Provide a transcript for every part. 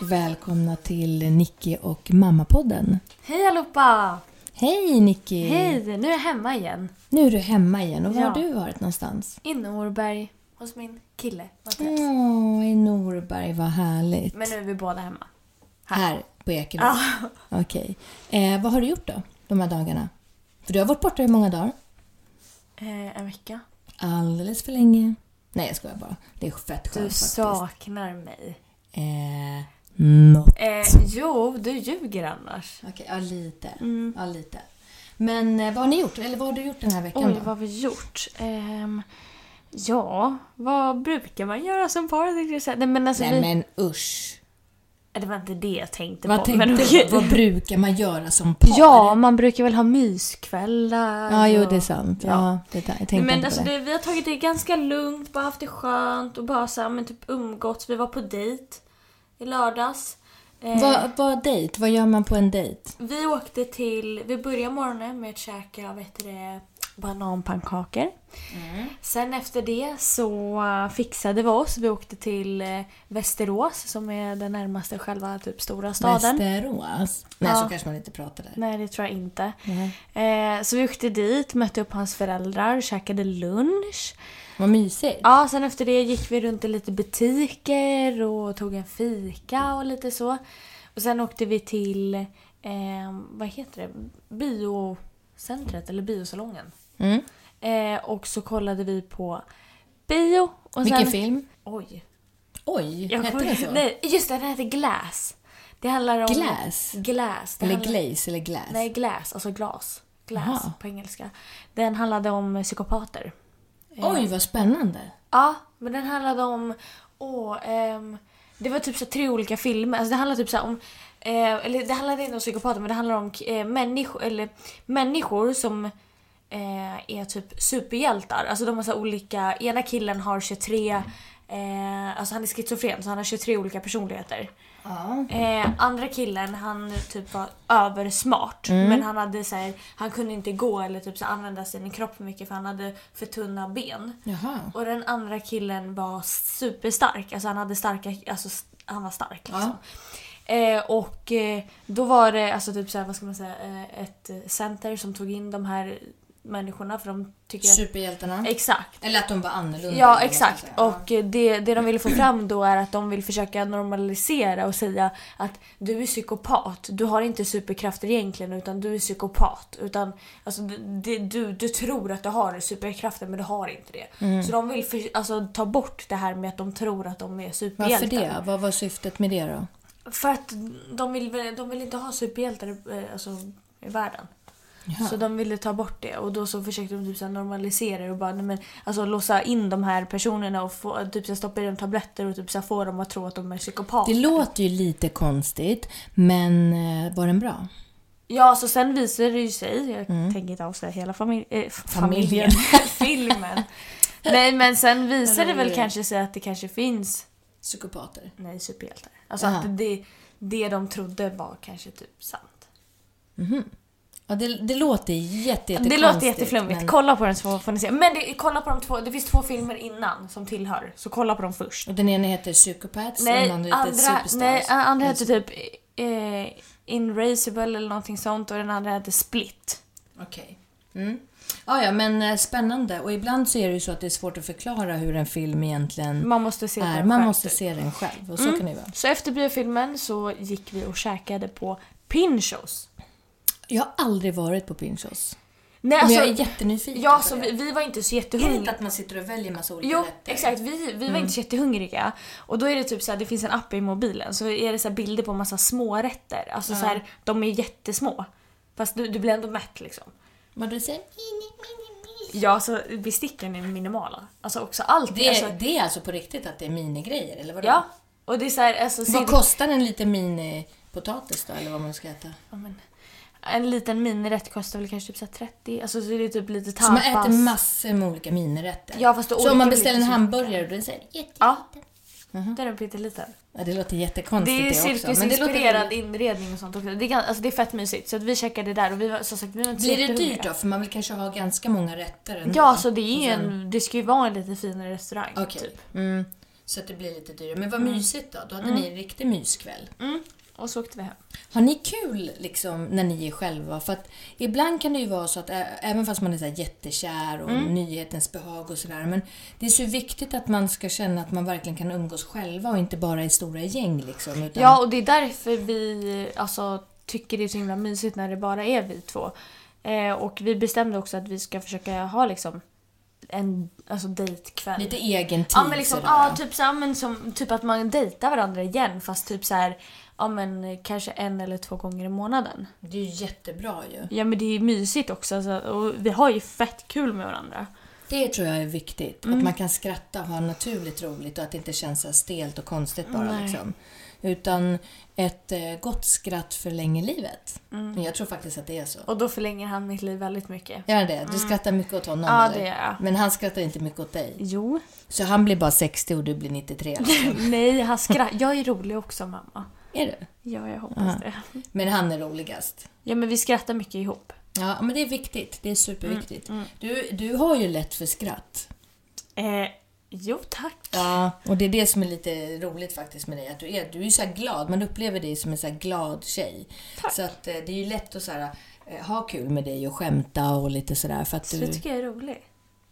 Och välkomna till Nicky och Mammapodden. Hej allihopa! Hej Nicky! Hej! Nu är jag hemma igen. Nu är du hemma igen och var Ja. har du varit någonstans? I Norberg hos min kille Mattias. Åh, i Norberg, vad härligt. Men nu är vi båda hemma. Här på Ekerö? Okej. Eh, vad har du gjort då, de här dagarna? För du har varit borta i många dagar. Eh, en vecka. Alldeles för länge. Nej, jag skojar bara. Det är fett skönt Du faktiskt. saknar mig. Eh, något. Eh, jo, du ljuger annars. Okej, ja lite. Mm. Ja, lite. Men eh, vad har ni gjort? Eller vad har du gjort den här veckan Oj, då? vad har vi gjort? Ehm, ja, vad brukar man göra som par? säga. Nej, men alltså, Nej vi... men usch. Det var inte det jag tänkte Vad på. tänkte men okej. Vad brukar man göra som par? Ja, man brukar väl ha myskvällar. Ja, jo det är sant. Ja, Ja. det. Jag tänkte Men inte alltså på det. det, vi har tagit det ganska lugnt, bara haft det skönt och bara så här, men typ umgåtts. Vi var på dejt i lördags. Eh, Vad, vad dejt? Vad gör man på en dejt? Vi åkte till, vi började morgonen med att käka, vad heter det, bananpannkakor. Sen efter det så eh, fixade vi oss. Vi åkte till eh, Västerås som är den närmaste själva typ stora staden. Västerås? Nej, Ja. så kanske man inte pratar där. Nej, det tror jag inte. Nej. Eh, så vi åkte dit, mötte upp hans föräldrar, käkade lunch. Vad mysigt. Ja, sen efter det gick vi runt i lite butiker och tog en fika och lite så. Och sen åkte vi till, eh, vad heter det, biocentret eller biosalongen. Mm. Eh, och så kollade vi på bio. Och Vilken sen, film? Oj. Oj, Jag hette den så? Nej, just det, den heter Glass. Det handlar om... Glass? Glass. Eller handlar- glaze eller glass? Nej, glass. Alltså glas. Glass Jaha. på engelska. Den handlade om psykopater. Oj, vad spännande. Ja, men den handlade om... Åh, ehm, det var typ så tre olika filmer. Alltså det handlade typ så här om... Eh, eller det handlade inte om psykopater, men det handlar om eh, människor, eller, människor som eh, är typ superhjältar. Alltså de har så här olika... Ena killen har 23... Eh, alltså han är schizofren, så han har 23 olika personligheter. Ja. Eh, andra killen han typ var översmart men han hade så här, han kunde inte gå eller typ så använda sin kropp för mycket för han hade för tunna ben. Jaha. Och den andra killen var superstark, alltså han hade starka, alltså han var stark liksom. Eh, och eh, då var det alltså typ så här, vad ska man säga, eh, ett center som tog in de här människorna för de tycker att... Superhjältarna? Exakt. Eller att de var annorlunda. Ja, exakt. Och eh, det, det de ville få fram då är att de vill försöka normalisera och säga att du är psykopat. Du har inte superkrafter egentligen utan du är psykopat. Utan, alltså, det, du, du tror att du har superkrafter men du har inte det. Mm. Så de vill för, alltså, ta bort det här med att de tror att de är Varför superhjältar. det? Vad var syftet med det då? För att de vill, de vill inte ha superhjältar eh, alltså, i världen. Jaha. Så de ville ta bort det och då så försökte de typ så normalisera det och bara men, alltså, låsa in de här personerna och få, typ så stoppa i dem tabletter och typ så få dem att tro att de är psykopater. Det låter ju lite konstigt, men eh, var den bra? Ja, så sen visade det ju sig, jag tänker inte avslöja hela familj, eh, familjen, filmen. Nej men sen visade det väl kanske sig att det kanske finns Psykopater. Nej, superhjältar. Alltså Aha. att det, det de trodde var kanske typ sant. Ja, det, det låter jätte, jätte Det låter jätteflummigt. Men, Kolla på den så får ni se. Men det, kolla på de två, det finns två filmer innan som tillhör. Så kolla på dem först. och den ena heter Psychopaths och Nej, den andra heter Superstars. nej, andra heter typ eh, Inraceable eller någonting sånt och den andra heter Split. Okej. Mm. Ja, ja, men eh, spännande. Och ibland så är det ju så att det är svårt att förklara hur en film egentligen Man måste se är. den Mm. Man själv, måste se den själv och så kan det ju vara. Så efter biofilmen så gick vi och käkade på Pinchos. Jag har aldrig varit på Pinchos. Nej, Men alltså, jag är jättenyfiken ja, på så det. vi, vi var inte så Är det jättehungriga. inte att man sitter och väljer massa olika Jo, rätter? exakt. Vi, vi var inte så jättehungriga. Och då är det typ så här, det finns en app i mobilen så är det så här bilder på massa små rätter. Alltså så här, de är jättesmå. Fast du, du blir ändå mätt liksom. Vad du säger? Ja, så besticken är minimala. Alltså också allt. Det, alltså, är, det är alltså på riktigt att det är minigrejer, eller vadå? ja. Och det är så här, alltså, Vad kostar en liten minipotatis då, eller vad man ska äta? Ja, men, en liten minirätt kostar väl kanske typ så här 30, alltså så är det typ lite Så man tapas. äter massor med olika minirätter? Ja, fast det så om man beställer en hamburgare, då är det såhär jätte... Ja. Är den pytteliten. Ja, det låter jättekonstigt Det är det, också. Det låter cirkusinspirerad inredning och sånt också. Det är, alltså, det är fett mysigt. Så att vi checkade där och vi var som sagt vi var inte Blir det dyrt då? För man vill kanske ha ganska många rätter ändå. Ja, så det är sen- en, det ska ju vara en lite finare restaurang. Okej. Typ. Mm. Så att det blir lite dyrare. Men vad mysigt då. Då hade ni en riktig myskväll. Mm. Och så åkte vi hem. Har ni kul liksom när ni är själva? För att ibland kan det ju vara så att även fast man är så jättekär och Mm. nyhetens behag och sådär. Men det är så viktigt att man ska känna att man verkligen kan umgås själva och inte bara i stora gäng liksom. Utan, Ja, och det är därför vi alltså, tycker det är så himla mysigt när det bara är vi två. Eh, och vi bestämde också att vi ska försöka ha liksom en alltså, dejtkväll. Lite egen tid Ja men liksom, sådär. ja, typ, så, men som, typ att man dejtar varandra igen fast typ så här, ja men kanske en eller två gånger i månaden. Det är ju jättebra ju. Ja men det är mysigt också alltså, och vi har ju fett kul med varandra. Det tror jag är viktigt. Mm. Att man kan skratta och ha naturligt roligt och att det inte känns så stelt och konstigt bara. Nej. Liksom. Utan ett eh, gott skratt förlänger livet. Mm. Jag tror faktiskt att det är så. Och då förlänger han mitt liv väldigt mycket. Gör det? Du skrattar mycket åt honom Mm. Ja, eller? det gör jag. Men han skrattar inte mycket åt dig? Jo. Så han blir bara 60 och du blir 93 liksom. Nej, han skrattar. Jag är rolig också mamma. Är du? Ja, jag hoppas det. Men han är roligast? Ja men vi skrattar mycket ihop. Ja, men det är viktigt. Det är superviktigt. Mm, Du, du har ju lätt för skratt. Eh, jo tack. Ja, och det är det som är lite roligt faktiskt med dig. Att du är, du är så glad. Man upplever dig som en så glad tjej. Tack. Så att eh, det är ju lätt att så här, eh, ha kul med dig och skämta och lite sådär. Så du... det tycker jag är roligt.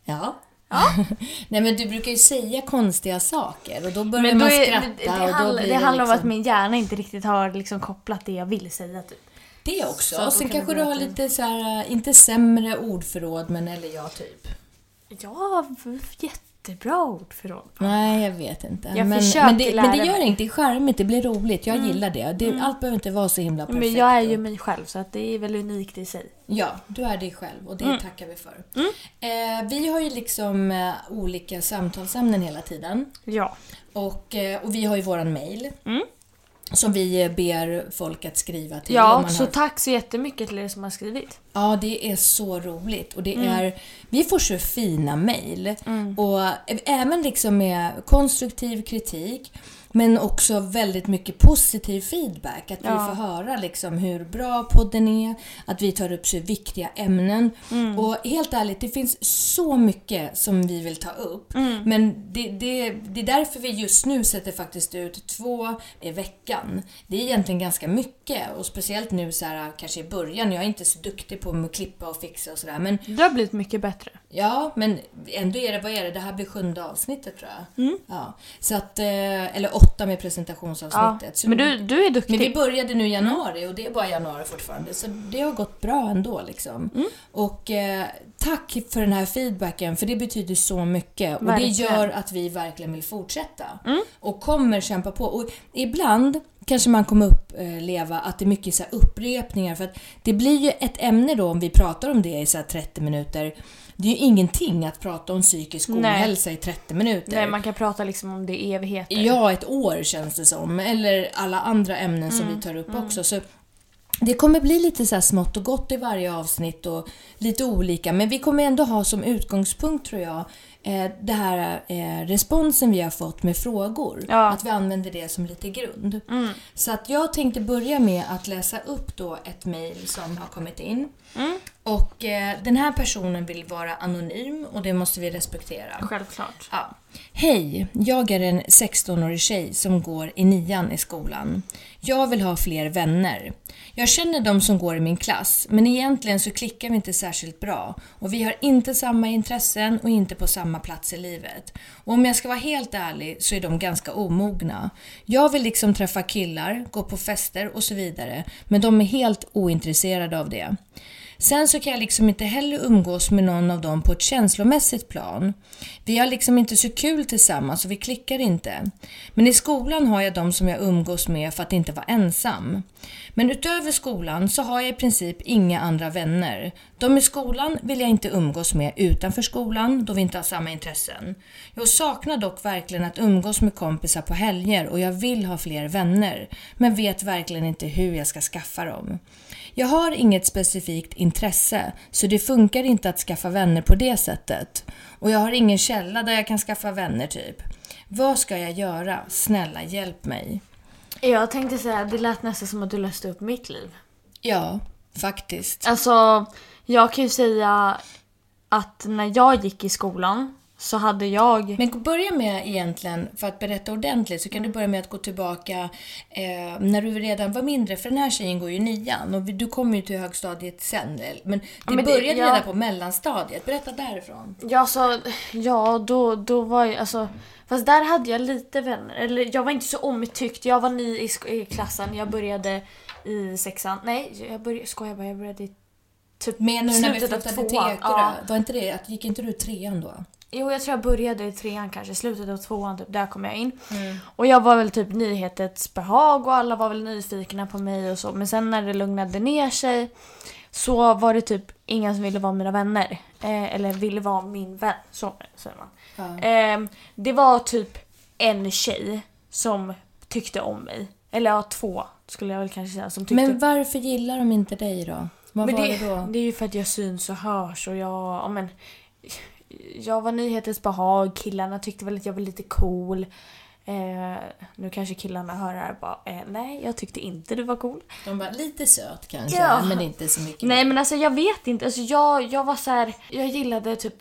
Ja. Nej men du brukar ju säga konstiga saker och då börjar Men då man är, skratta det, det, och då blir det handlar om att liksom... min hjärna inte riktigt har liksom kopplat det jag vill säga typ. Det också. Så och sen kanske du har lite så här, eh, inte sämre ordförråd men eller jag typ. Ja, v- jättebra ordförråd. Nej, jag vet inte. Jag men, försöker men, det, men det gör. Mm. inget, det är charmigt, det blir roligt. Jag gillar det. det Allt behöver inte vara så himla perfekt. Men jag är ju mig själv så att det är väl unikt i sig. Ja, du är dig själv och det Mm. tackar vi för. Eh, vi har ju liksom eh, olika samtalsämnen hela tiden. Ja. Och, eh, och vi har ju våran mail. Som vi ber folk att skriva till. Mm. Ja, så har... tack så jättemycket till er som har skrivit. Ja, det är så roligt. Och det Mm. är, vi får så fina mejl. Och ä- även liksom med konstruktiv kritik. Men också väldigt mycket positiv feedback. Att vi Ja. får höra liksom hur bra podden är. Att vi tar upp så viktiga ämnen. Mm. Och helt ärligt, det finns så mycket som vi vill ta upp. Mm. Men det, det, det är därför vi just nu sätter faktiskt ut två i veckan. Det är egentligen ganska mycket. Och speciellt nu så här, kanske i början. Jag är inte så duktig på att klippa och fixa och sådär. Men Det har blivit mycket bättre. Ja, men ändå är det, vad är det? Det här blir sjunde avsnittet tror jag. Mm. Ja. Så att, eh, eller åtta med presentationsavsnittet. Så Men du, du är duktig. men vi började nu i januari och det är bara januari fortfarande. Så det har gått bra ändå liksom. Mm. Och eh, tack för den här feedbacken för det betyder så mycket. Och Verkligen. det gör att vi verkligen vill fortsätta. Mm. Och kommer kämpa på. Och ibland kanske man kommer uppleva att det är mycket så upprepningar. För att det blir ju ett ämne då om vi pratar om det i så här 30 minuter. Det är ju ingenting att prata om psykisk ohälsa i 30 minuter. Nej, man kan prata liksom om det i evigheter. Ja, ett år känns det som. Eller alla andra ämnen som vi tar upp också. Så Det kommer bli lite så smått och gott i varje avsnitt och lite olika. Men vi kommer ändå ha som utgångspunkt tror jag eh, det här eh, responsen vi har fått med frågor. Ja. Att vi använder det som lite grund. Så att jag tänkte börja med att läsa upp då ett mejl som har kommit in. Och eh, den här personen vill vara anonym och det måste vi respektera. Självklart. Ja. Hej, jag är en 16-årig tjej som går i nian i skolan. Jag vill ha fler vänner. Jag känner de som går i min klass, men egentligen så klickar vi inte särskilt bra och vi har inte samma intressen och inte på samma plats i livet. Och om jag ska vara helt ärlig så är de ganska omogna. Jag vill liksom träffa killar, gå på fester och så vidare, men de är helt ointresserade av det. Sen så kan jag liksom inte heller umgås med någon av dem på ett känslomässigt plan. Vi har liksom inte så kul tillsammans och vi klickar inte. Men i skolan har jag de som jag umgås med för att inte vara ensam. Men utöver skolan så har jag i princip inga andra vänner. De i skolan vill jag inte umgås med utanför skolan då vi inte har samma intressen. Jag saknar dock verkligen att umgås med kompisar på helger och jag vill ha fler vänner. Men vet verkligen inte hur jag ska skaffa dem. Jag har inget specifikt intresse, så det funkar inte att skaffa vänner på det sättet. Och jag har ingen källa där jag kan skaffa vänner typ. Vad ska jag göra? Snälla hjälp mig. Jag tänkte säga, det lät nästan som att du läste upp mitt liv. Ja, faktiskt. Alltså, jag kan ju säga att när jag gick i skolan så hade jag... Men börja med egentligen, för att berätta ordentligt, så kan du börja med att gå tillbaka eh, när du redan var mindre. För den här tjejen går ju nian och du kommer ju till högstadiet sen. Men det men det- började ja. redan på mellanstadiet. Berätta därifrån. Ja, så, ja då, då var jag alltså... Fast där hade jag lite vänner. Eller jag var inte så omtyckt. Jag var ny i, i klassen. Jag började i sexan. Nej, jag började, skojar bara. Jag började i typ Menar du när vi flyttade till. Ekerö? Ja. Var inte det, att gick inte du trean då? Jo, jag tror jag började i trean kanske. Slutet av tvåan, typ. Där kom jag in. Mm. Och jag var väl typ nyhetens behag och alla var väl nyfikna på mig och så. Men sen när det lugnade ner sig så var det typ ingen som ville vara mina vänner. Eh, eller ville vara min vän. Så säger man. Ja. Eh, det var typ en tjej som tyckte om mig. Eller ja, två skulle jag väl kanske säga som tyckte Men varför gillar de inte dig då? Vad men var det, det då? det är ju för att jag syns och hörs och jag, ja, men, jag var nyhetens behag, killarna tyckte väl att jag var lite cool. Eh, nu kanske killarna hör det här bara, eh, nej jag tyckte inte du var cool. De var lite söt kanske, Ja. men inte så mycket. Nej men alltså jag vet inte, alltså, jag, jag var så här, jag gillade typ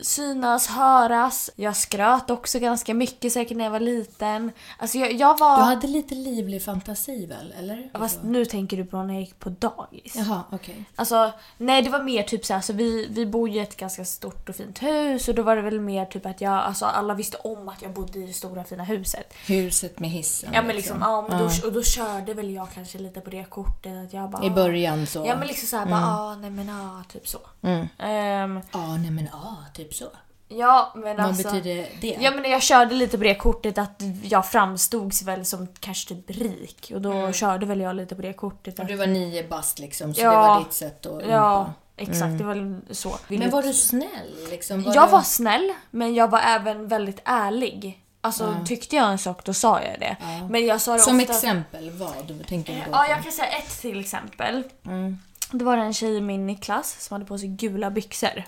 synas, höras. Jag skröt också ganska mycket säkert när jag var liten. Alltså jag, jag var... Du hade lite livlig fantasi väl, eller? Fast nu tänker du på när jag gick på dagis. Jaha, okej. Alltså, nej det var mer typ så vi, vi bor i ett ganska stort och fint hus och då var det väl mer typ att jag, alltså alla visste om att jag bodde i stora fina huset. Huset med hissen. Ja men liksom, ja, men då, och då körde väl jag kanske lite på det kortet att jag bara... I början så. Ja men liksom såhär bara, ah, nej men ah, typ så. Mm. Ehm, Ja, nej men ja, typ så. ja men Vad alltså... betyder det? Ja men jag körde lite på det kortet att jag framstods väl som kanske typ rik och då körde väl jag lite på det kortet. Och du var nio bast liksom, så Ja. det var ditt sätt att ja, umpa. exakt det var så. Men var du snäll liksom? jag du... var snäll, men jag var även väldigt ärlig. Alltså tyckte jag en sak, då sa jag det. Men jag sa det Som ofta... exempel, vad tänker du då Ja, jag kan säga ett till exempel. Mm. Det var en tjej i min klass som hade på sig gula byxor.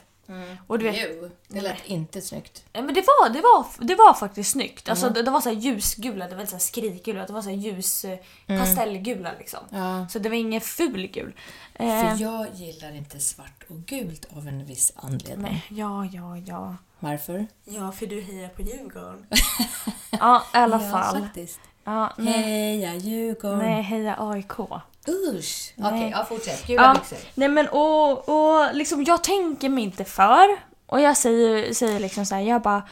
Och du vet, Jo, det lät inte snyggt. Nej, men det var, det var, det var faktiskt snyggt. Alltså, det, det var så ljusgula, det var inte så skrikgula, det var så ljus eh, pastellgula liksom. Ja. Så det var ingen ful gul. Eh, För jag gillar inte svart och gult av en viss anledning. nej, ja, ja, ja. Varför? Ja, för du hejar på Djurgården. ja, i alla Ja, fall. faktiskt. Ja, nej, Heja Djurgården! nej, heja AIK. Usch! Okej, ja fortsätt. Gula Ja, byxor. nej men och, och liksom jag tänker mig inte för. Och jag säger, säger liksom så här, jag bara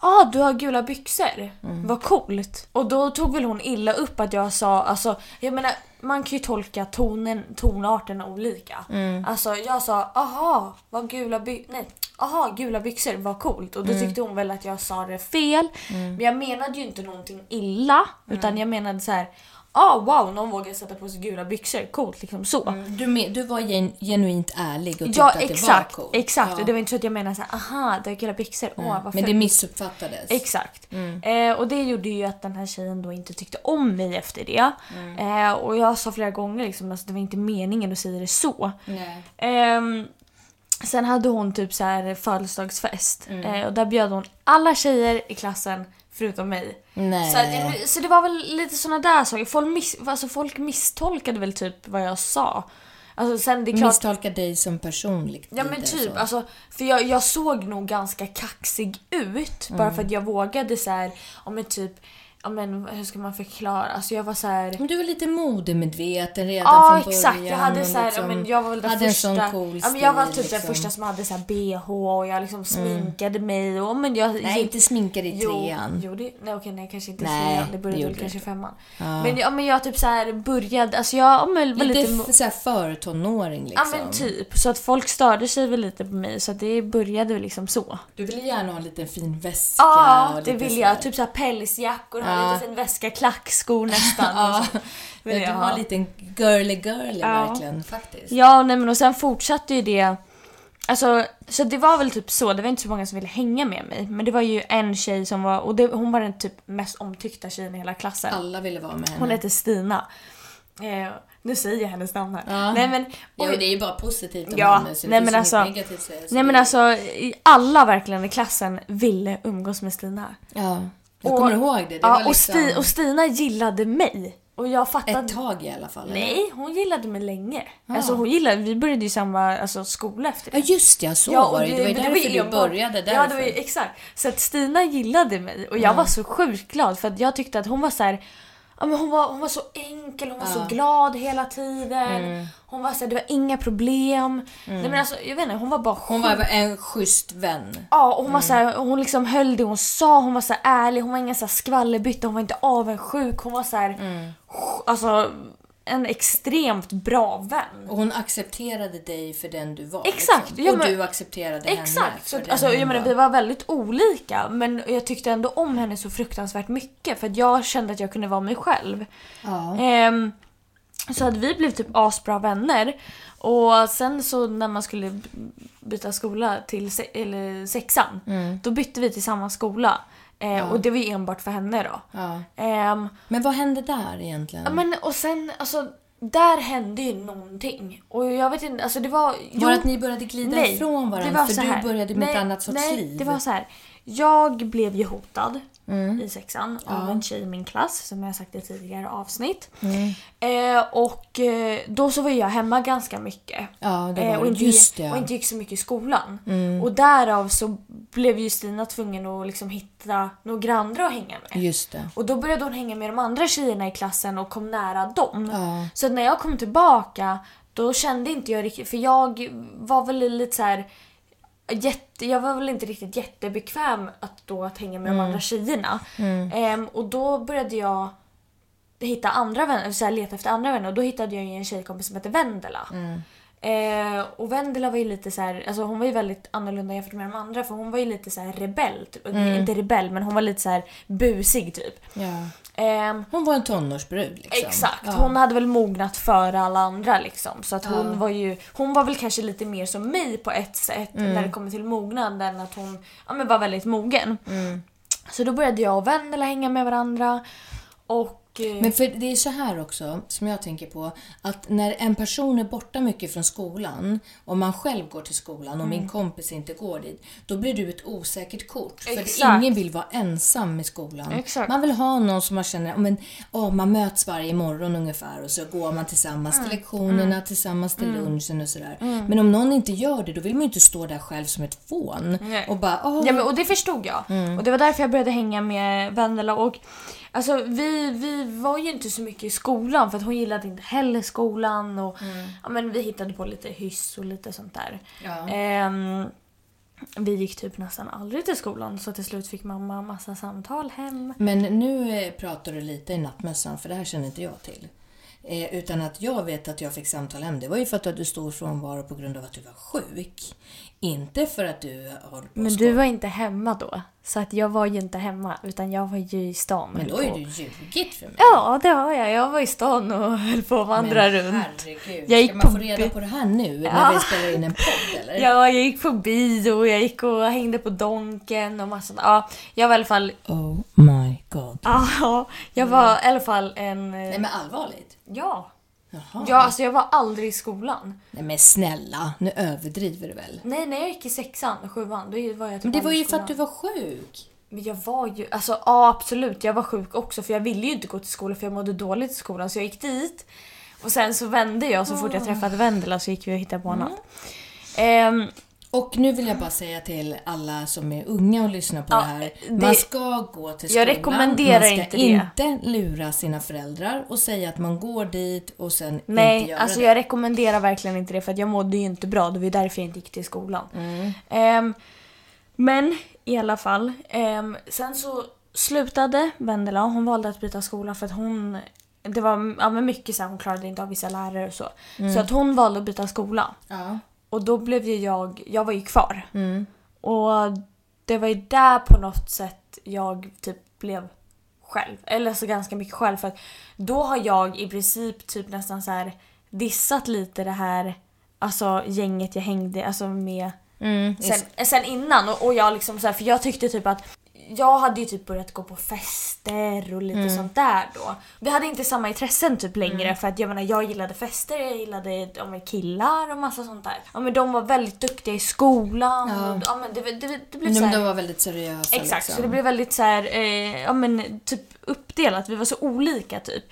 ah, du har gula byxor. Vad coolt. Och då tog väl hon illa upp att jag sa, alltså jag menar man kan ju tolka tonen, tonarterna olika. Alltså jag sa aha, vad gula byxor, nej, aha gula byxor, vad coolt. Och då tyckte hon väl att jag sa det fel. Men jag menade ju inte någonting illa. Utan jag menade så här, ah wow, någon vågar sätta på sig gula byxor, coolt liksom så. Du, men, du var gen, genuint ärlig och tyckte Ja att det exakt, var coolt. exakt. Ja. Och det var inte så att jag menade så här, aha, det är gula byxor, åh vad Men fult." det missuppfattades. Exakt. Mm. Eh, och det gjorde ju att den här tjejen då inte tyckte om mig efter det. Mm. Eh, och jag sa flera gånger liksom, alltså, det var inte meningen att säga det så. Nej. Ehm, sen hade hon typ så här födelsedagsfest. Mm. Eh, och där bjöd hon alla tjejer i klassen förutom mig. Nej. Så, att, så det var väl lite såna där saker. Folk, miss, alltså, folk misstolkade väl typ vad jag sa. Alltså sen det är klart... Misstolka dig som personligt. Ja men typ, så. alltså, för jag, jag såg nog ganska kaxig ut bara Mm. för att jag vågade så här, ja men typ, ja men hur ska man förklara? Alltså jag var så här. Men du var lite modemedveten redan Ja från början. exakt, jag hade så här, liksom ja, men jag var väl den hade första. en sån cool ja, men jag var typ den liksom. första som hade så här bh och jag liksom sminkade mig och men jag Nej, inte sminka dig i Jo, trean. jo det, nej okej nej kanske inte Nej, trean, det började väl kanske det. femman. Ja. Men, ja, men jag typ så här började, alltså jag ja, men, var Lite, lite, såhär förtonåring Ja liksom. men typ, så att folk störde sig väl lite på mig så att det började väl liksom så. Du ville gärna ha en liten fin väska. Ja, det lite vill sådär. jag. Typ såhär pälsjackor, Ja. lite fin väska, klackskor nästan. Ja. så. Vill Du jag var ha. lite girly girly Ja. verkligen faktiskt. Ja, nej men och sen fortsatte ju det. Alltså, så det var väl typ så. Det var inte så många som ville hänga med mig. Men det var ju en tjej som var, och det, hon var den typ mest omtyckta tjejen i hela klassen. Alla ville vara med henne. Hon hette Stina. Eh, nu säger jag hennes namn här. Ja. Nej men, Ja, och- men det är ju bara positivt om Ja, henne så det nej, men alltså- negativt så nej men alltså, alla verkligen i klassen ville umgås med Stina. Ja, jag Och- kommer ihåg det. det ja, var och, liksom Sti, och Stina gillade mig. Och jag fattade... ett tag i alla fall. eller? Nej, hon gillade mig länge. Ja. Alltså hon gillade, vi började ju samma alltså, skola efter det. Ja just ja, så Ja, var det. Det var ju därför du började därför. Ja, det var ju, exakt. Så att Stina gillade mig och jag var så sjukt glad för att jag tyckte att hon var så här. Ja, men hon, var, hon var så enkel, hon var så glad hela tiden. Mm. Hon var så här, det var inga problem. Nej, men alltså, jag vet inte, hon var bara Hon sjuk. var en schysst vän. Ja, och hon var så här, hon liksom höll det hon sa, hon var så ärlig, hon var ingen så här skvallerbytta, hon var inte avundsjuk, hon var så här, alltså en extremt bra vän. Och hon accepterade dig för den du var. Exakt, Liksom. och men- du accepterade henne Exakt! Så, för den alltså, jag menar, var. vi var väldigt olika men jag tyckte ändå om henne så fruktansvärt mycket för att jag kände att jag kunde vara mig själv. Ja. Ehm, så att vi blev typ asbra vänner. Och sen så när man skulle byta skola till se- eller sexan, Mm. då bytte vi till samma skola. Eh, Och det var ju enbart för henne då. Ja. Ehm, Men vad hände där egentligen? ja, men och sen, alltså där hände ju någonting. Och jag vet inte, alltså det var... var jo, att ni började glida ifrån det varandra? var För så du började med nej, ett annat sorts nej, liv. det var så här. Jag blev ju hotad Mm. i sexan av en tjej i min klass som jag sagt i tidigare avsnitt. Mm. Eh, och eh, då så var jag hemma ganska mycket. Ja, Eh, och, inte, Just och ja. Mm. inte gick så mycket i skolan. Och därav så blev ju Stina tvungen att liksom hitta några andra att hänga med. Just det. Och då började hon hänga med de andra tjejerna i klassen och kom nära dem. Ja. Så när jag kom tillbaka då kände inte jag riktigt, för jag var väl lite så här. Jätte, jag var väl inte riktigt jättebekväm att då att hänga med de andra tjejerna. Ehm, och då började jag hitta andra vänner, så här, leta efter andra vänner och då hittade jag en tjejkompis som hette Vendela. Eh, och Vendela var ju lite så här, alltså hon var ju väldigt annorlunda jämfört med de andra för hon var ju lite så här rebell. Typ. Inte rebell men hon var lite så här busig typ. Ja. Ehm, Hon var en tonårsbrud liksom. Exakt, Ja. hon hade väl mognat före alla andra liksom. Så att hon var ju, hon var väl kanske lite mer som mig på ett sätt Mm. när det kommer till mognad än att hon ja, men var väldigt mogen. Mm. Så då började jag och Vendela hänga med varandra och... Men för det är så här också, som jag tänker på, att när en person är borta mycket från skolan och man själv går till skolan och Mm. min kompis inte går dit, då blir du ett osäkert kort. För Exakt. ingen vill vara ensam i skolan. Exakt. Man vill ha någon som man känner, men, oh, man möts varje morgon ungefär och så går man tillsammans Mm. till lektionerna, tillsammans till lunchen och sådär. Men om någon inte gör det, då vill man ju inte stå där själv som ett fån Nej. och bara, oh, Ja, men, och det förstod jag. Mm. Och det var därför jag började hänga med Vendela. Och, alltså, vi, vi var ju inte så mycket i skolan för att hon gillade inte heller skolan. Och, ja, men, vi hittade på lite hyss och lite sånt där. Ja. Ehm, vi gick typ nästan aldrig till skolan så till slut fick mamma massa samtal hem. Men nu eh, pratar du lite i nattmössan, för det här känner inte jag till. Eh, utan att jag vet att jag fick samtal hem. Det var ju för att du hade stor frånvaro på grund av att du var sjuk. Inte för att du har på Men du var inte hemma då. Så att jag var ju inte hemma utan jag var ju i stan. Men då har ju du ljugit för mig. Ja, det har jag. Jag var i stan och höll på att vandra Men runt. herregud, Jag gick ska man få reda på det här nu när Ja. vi spelar in en podd eller? Ja, jag gick på bio, jag gick och hängde på Donken och massa. Ja, jag var i alla fall... Oh my god. Ja, jag var i alla fall en... Nej men allvarligt? Ja. Jaha. Ja, alltså jag var aldrig i skolan. Nej men snälla, nu överdriver du väl? Nej, när jag gick i sexan och sjuan, då var jag typ Men det var ju för att du var sjuk. Men jag var ju, alltså ja absolut, jag var sjuk också för jag ville ju inte gå till skolan för jag mådde dåligt i skolan så jag gick dit. Och sen så vände jag så fort jag träffade Vendela så gick vi och hittade på annat. Ehm, Och nu vill jag bara säga till alla som är unga och lyssnar på Ja, det här. det- Man ska gå till skolan. Jag rekommenderar man ska inte inte lura sina föräldrar och säga att man går dit och sen inte nej, göra alltså det. jag rekommenderar verkligen inte det för att jag mådde ju inte bra. Det var ju därför jag inte gick till skolan. Mm. Ehm, men i alla fall. ehm, sen så slutade Vendela. Hon valde att byta skola för att hon... Det var ja, men mycket så här, hon klarade inte av vissa lärare och så. Mm. Så att hon valde att byta skola. Ja. Och då blev ju jag, jag var ju kvar. Mm. Och det var ju där på något sätt jag typ blev själv. Eller så ganska mycket själv för att då har jag i princip typ nästan så här dissat lite det här alltså gänget jag hängde alltså med Mm. sen, sen innan och, och jag liksom så här, för jag tyckte typ att jag hade ju typ börjat gå på fester och lite sånt där då. Vi hade inte samma intressen typ längre för att jag menar jag gillade fester, jag gillade ja, men killar och massa sånt där. Ja men de var väldigt duktiga i skolan. Ja. Och, ja, men det, det, det, det blev så här, de var väldigt seriösa Exakt, liksom. så det blev väldigt så här, eh, ja men typ uppdelat. Vi var så olika typ.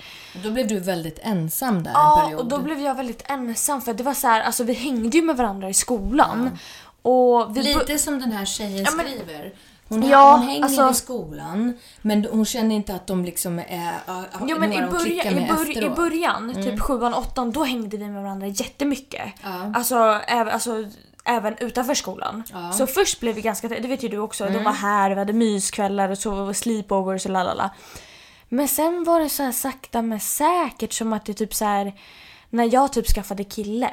Då blev du väldigt ensam där en Ja, period. och då blev jag väldigt ensam för det var så här, alltså vi hängde ju med varandra i skolan. Och vi Lite som den här tjejen Ja, men- skriver. Hon, Ja, hon hänger alltså- i skolan men hon känner inte att de liksom är... Ja, Ja men i, början, i, bör, i början, typ sjuan, åttan, då hängde vi med varandra jättemycket. Ja. Alltså, även, alltså även utanför skolan. Ja. Så först blev vi ganska, det vet ju du också, de var här, vi hade myskvällar och så sleepovers och lalala. Men sen var det så här sakta men säkert som att det typ så här när jag typ skaffade kille,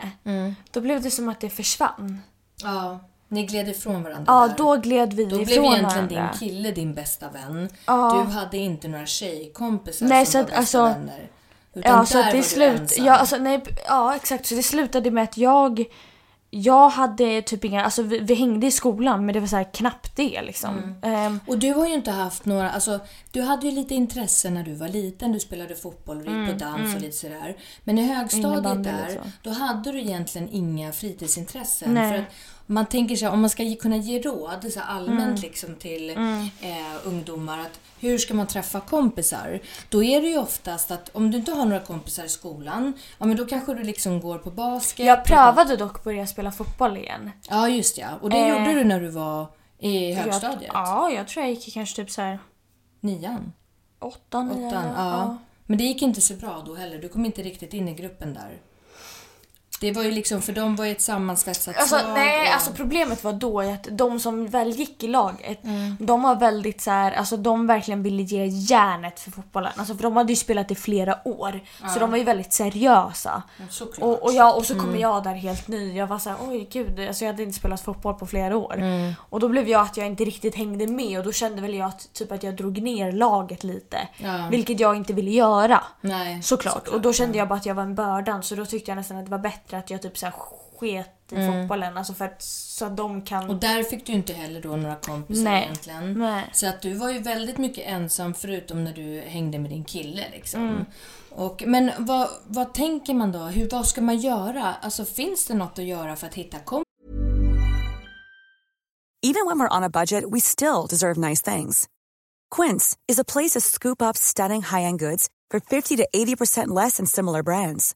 då blev det som att det försvann. Ja, ni gled ifrån varandra Ja, där. då gled vi Då blev ifrån egentligen varandra. din kille din bästa vän. Ja. Du hade inte några tjejkompisar Nej, som så var att, bästa alltså- vänner. Utan Ja, där så att var det slut, ja, alltså, nej, ja, exakt. Så det slutade med att jag jag hade typ inga, alltså vi, vi hängde i skolan men det var så här knappt det liksom. Mm. Ehm, Och du har ju inte haft några, alltså du hade ju lite intresse när du var liten. Du spelade fotboll och gick på dans och lite sådär. Men i högstadiet Mm, där, då hade du egentligen inga fritidsintressen. Nej. För att man tänker här, om man ska kunna ge råd så allmänt Mm. liksom till eh, ungdomar att hur ska man träffa kompisar? Då är det ju oftast att om du inte har några kompisar i skolan, ja men då kanske du liksom går på basket. jag prövade dock börja spela fotboll igen. Ja just ja, och det Eh. gjorde du när du var i högstadiet? Jag, ja, jag tror jag gick kanske typ så här Nian? åttan. Åttan, ja. Men det gick inte så bra då heller. Du kom inte riktigt in i gruppen där. Det var ju liksom, för de var ju ett sammansvetsat Alltså, slag. nej, och- alltså problemet var då att de som väl gick i laget, Mm. de var väldigt så här, alltså de verkligen ville ge järnet för fotbollen. Alltså för de hade ju spelat i flera år. Så de var ju väldigt seriösa. Såklart. Och, och, jag, och så kommer jag där helt ny. Jag var så här, oj gud, alltså jag hade inte spelat fotboll på flera år. Och då blev jag att jag inte riktigt hängde med och då kände väl jag att, typ att jag drog ner laget lite. Ja. Vilket jag inte ville göra. Nej, Såklart. Och då kände jag bara att jag var en bördan så då tyckte jag nästan att det var bättre att jag typ så här sket i fotbollen. Alltså för att, så att de kan... Och där fick du inte heller då några kompisar Nej. egentligen. Nej. Så att du var ju väldigt mycket ensam förutom när du hängde med din kille liksom. Mm. Och, men vad, vad tänker man då? Hur, vad ska man göra? Alltså finns det något att göra för att hitta kompisar? Even when we're on a budget, we still deserve nice things. Quince is a place to scoop up stunning high-end goods for 50 to 80% less than similar brands.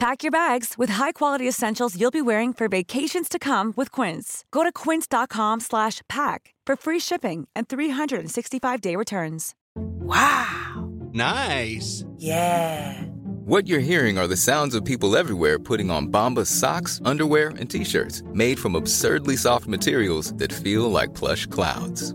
Pack your bags with high-quality essentials you'll be wearing for vacations to come with Quince. Go to quince.com slash pack for free shipping and 365-day returns. Wow! Nice. Yeah! What you're hearing are the sounds of people everywhere putting on Bombas socks, underwear, and t-shirts made from absurdly soft materials that feel like plush clouds.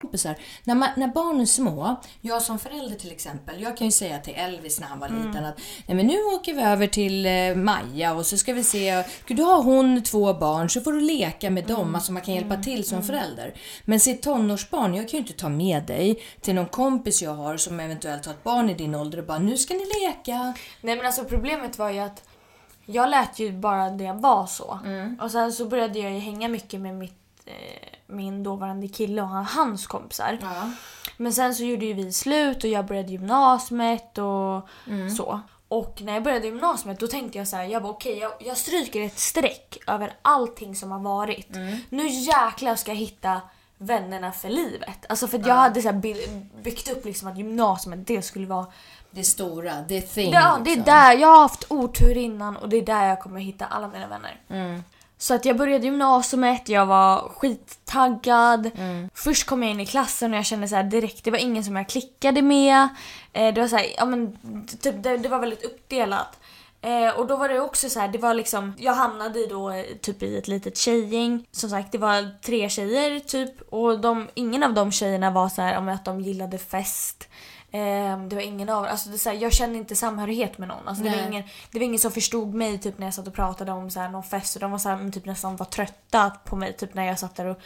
Kompisar. När, man, när barn är små, jag som förälder till exempel, jag kan ju säga till Elvis när han var liten att Nej, men nu åker vi över till eh, Maja och så ska vi se, du har hon två barn så får du leka med dem, alltså man kan hjälpa till som förälder. Men se tonårsbarn, jag kan ju inte ta med dig till någon kompis jag har som eventuellt har ett barn i din ålder och bara nu ska ni leka. Nej men alltså problemet var ju att jag lät ju bara det vara så. Och sen så började jag ju hänga mycket med mitt, eh, min dåvarande kille och han- hans kompisar. Men sen så gjorde ju vi slut och jag började gymnasiet och så. Och när jag började gymnasiet då tänkte jag så här, jag bara okej jag, jag stryker ett streck över allting som har varit. Nu jäklar ska jag hitta vännerna för livet. Alltså för att jag hade så byggt upp liksom att gymnasiet det skulle vara Det stora, det thing. Ja, det är liksom. där. Jag har haft otur innan och det är där jag kommer hitta alla mina vänner. Mm. Så att jag började gymnasiet, jag var skittaggad. Mm. Först kom jag in i klassen och jag kände så här direkt, det var ingen som jag klickade med. Eh, det var så här, ja men typ, det, det var väldigt uppdelat. Eh, och då var det också så här, det var liksom, jag hamnade då eh, typ i ett litet tjejgäng. Som sagt, det var tre tjejer typ och de, ingen av de tjejerna var så här om att de gillade fest. Eh, det var ingen av alltså det så här, jag kände inte samhörighet med någon. Alltså det, var ingen, det var ingen som förstod mig typ när jag satt och pratade om så här, någon fest och de var så här, typ nästan var trötta på mig typ när jag satt där och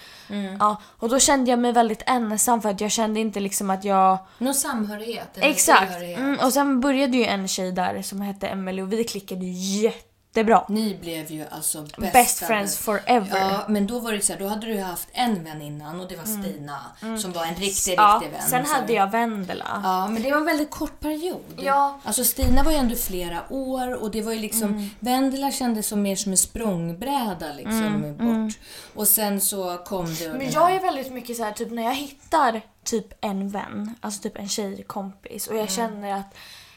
ja, och då kände jag mig väldigt ensam för att jag kände inte liksom att jag Någon samhörighet. Exakt! Mm, och sen började ju en tjej där som hette Emily och vi klickade ju jättebra. Ni blev ju alltså bästa Best friends forever. Ja, men då var det så här, då hade du haft en vän innan och det var Stina som var en riktig, ja, riktig vän. sen hade jag Vendela. Ja, men det var en väldigt kort period. Ja. Alltså Stina var ju ändå flera år och det var ju liksom, Mm. Vendela kändes som mer som en språngbräda liksom bort. Och sen så kom det Men jag är väldigt mycket så här, typ när jag hittar typ en vän, alltså typ en tjejkompis och jag känner att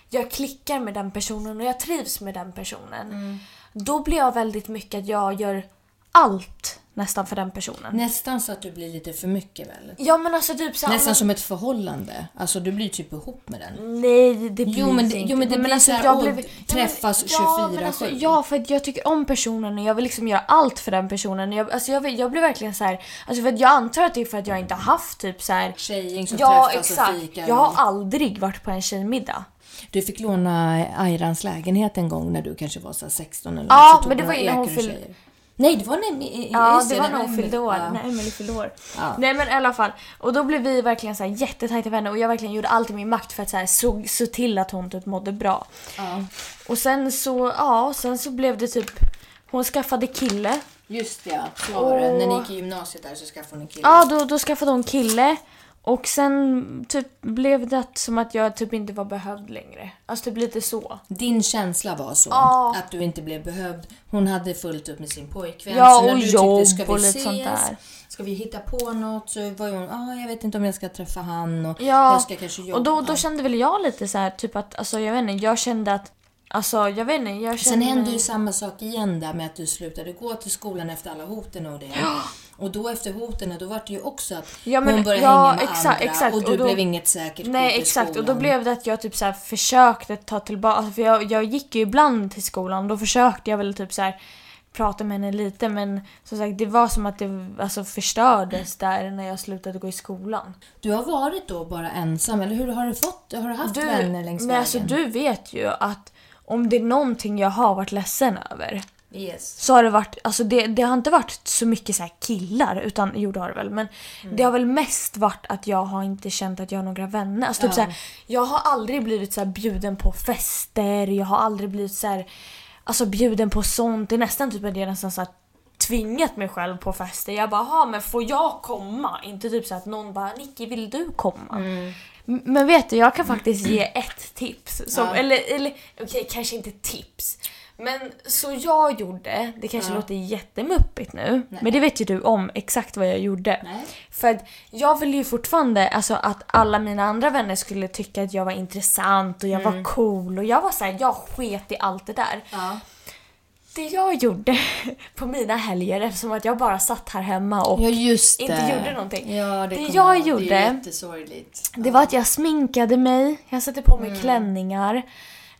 jag klickar med den personen och jag trivs med den personen. Då blir jag väldigt mycket att jag gör allt nästan för den personen. Nästan så att du blir lite för mycket väl? Ja men alltså typ så Nästan men- som ett förhållande. Alltså du blir typ ihop med den. Nej, det blir Jo, men det- inte. jo, men det Nej, blir alltså, så jag blev- träffas ja, men, ja, men 24/7. alltså, ja, för att jag tycker om personen och jag vill liksom göra allt för den personen. Jag, alltså, jag, vill- jag blir verkligen så här, alltså för att jag antar att det är för att jag inte har haft typ så här. Tjejgäng som Ja träffas och exakt. fikar. Jag har aldrig varit på en tjejmiddag. Du fick låna Ayrans lägenhet en gång när du kanske var så här 16 eller Ja, men det var innan hon fyllde-. Nej, det var när... Ja, det var när hon fyllde år. Ja. När Emily fyllde år. Ja. Nej men i alla fall. Och då blev vi verkligen så här jättetajta vänner och jag verkligen gjorde allt i min makt för att så här, så, så till att hon typ mådde bra. Ja. Och sen så, ja, sen så blev det typ... Hon skaffade kille. Just det, ja. Så var det. När ni gick i gymnasiet där så skaffade hon en kille. Ja, då, då skaffade hon kille. Och sen typ blev det som att jag typ inte var behövd längre. Alltså typ lite så. Din känsla var så? Ja. Att du inte blev behövd. Hon hade fullt upp med sin pojkvän. Ja, så när och du jobb tyckte, ska vi och lite ses? sånt där. Ska vi hitta på något? Så var hon, ah, jag vet inte om jag ska träffa han och Ja, jag ska kanske jobba. och då, då kände väl jag lite så här, typ att, alltså jag vet inte, jag kände att, alltså jag vet inte, jag Sen kände... hände ju samma sak igen där med att du slutade gå till skolan efter alla hoten och det. Och då efter hoten, då var det ju också att Ja, men- hon började ja, hänga med exakt, andra exakt. och du Och då- blev inget säkert Nej exakt och då skolan. blev det att jag typ så här försökte ta tillbaka, alltså för jag, jag gick ju ibland till skolan då försökte jag väl typ så här prata med henne lite men som sagt det var som att det alltså, förstördes där när jag slutade gå i skolan. Du har varit då bara ensam, eller hur? Har du, fått, har du haft Du, vänner längs men vägen? alltså du vet ju att om det är någonting jag har varit ledsen över Yes. så har det varit, alltså det, det har inte varit så mycket så killar utan jo det har det väl men Mm. det har väl mest varit att jag har inte känt att jag har några vänner. Alltså typ så här, jag har aldrig blivit så bjuden på fester, jag har aldrig blivit så här, alltså bjuden på sånt. Det är nästan typ att jag nästan så här tvingat mig själv på fester. Jag bara, "Ha, men får jag komma? Inte typ så att någon bara, Nicky vill du komma? Mm. Men vet du, jag kan faktiskt ge ett tips. Som, Ja. Eller, eller okej, kanske inte tips. Men så jag gjorde, det kanske låter jättemuppigt nu, men det vet ju du om exakt vad jag gjorde. Nej. För att jag ville ju fortfarande alltså, att alla mina andra vänner skulle tycka att jag var intressant och jag var cool och jag var såhär, jag sket i allt det där. Ja. Det jag gjorde på mina helger eftersom att jag bara satt här hemma och Ja inte gjorde någonting. Ja, det, Det jag ihåg. gjorde- Det. Det var att jag sminkade mig, jag satte på Mm. mig klänningar.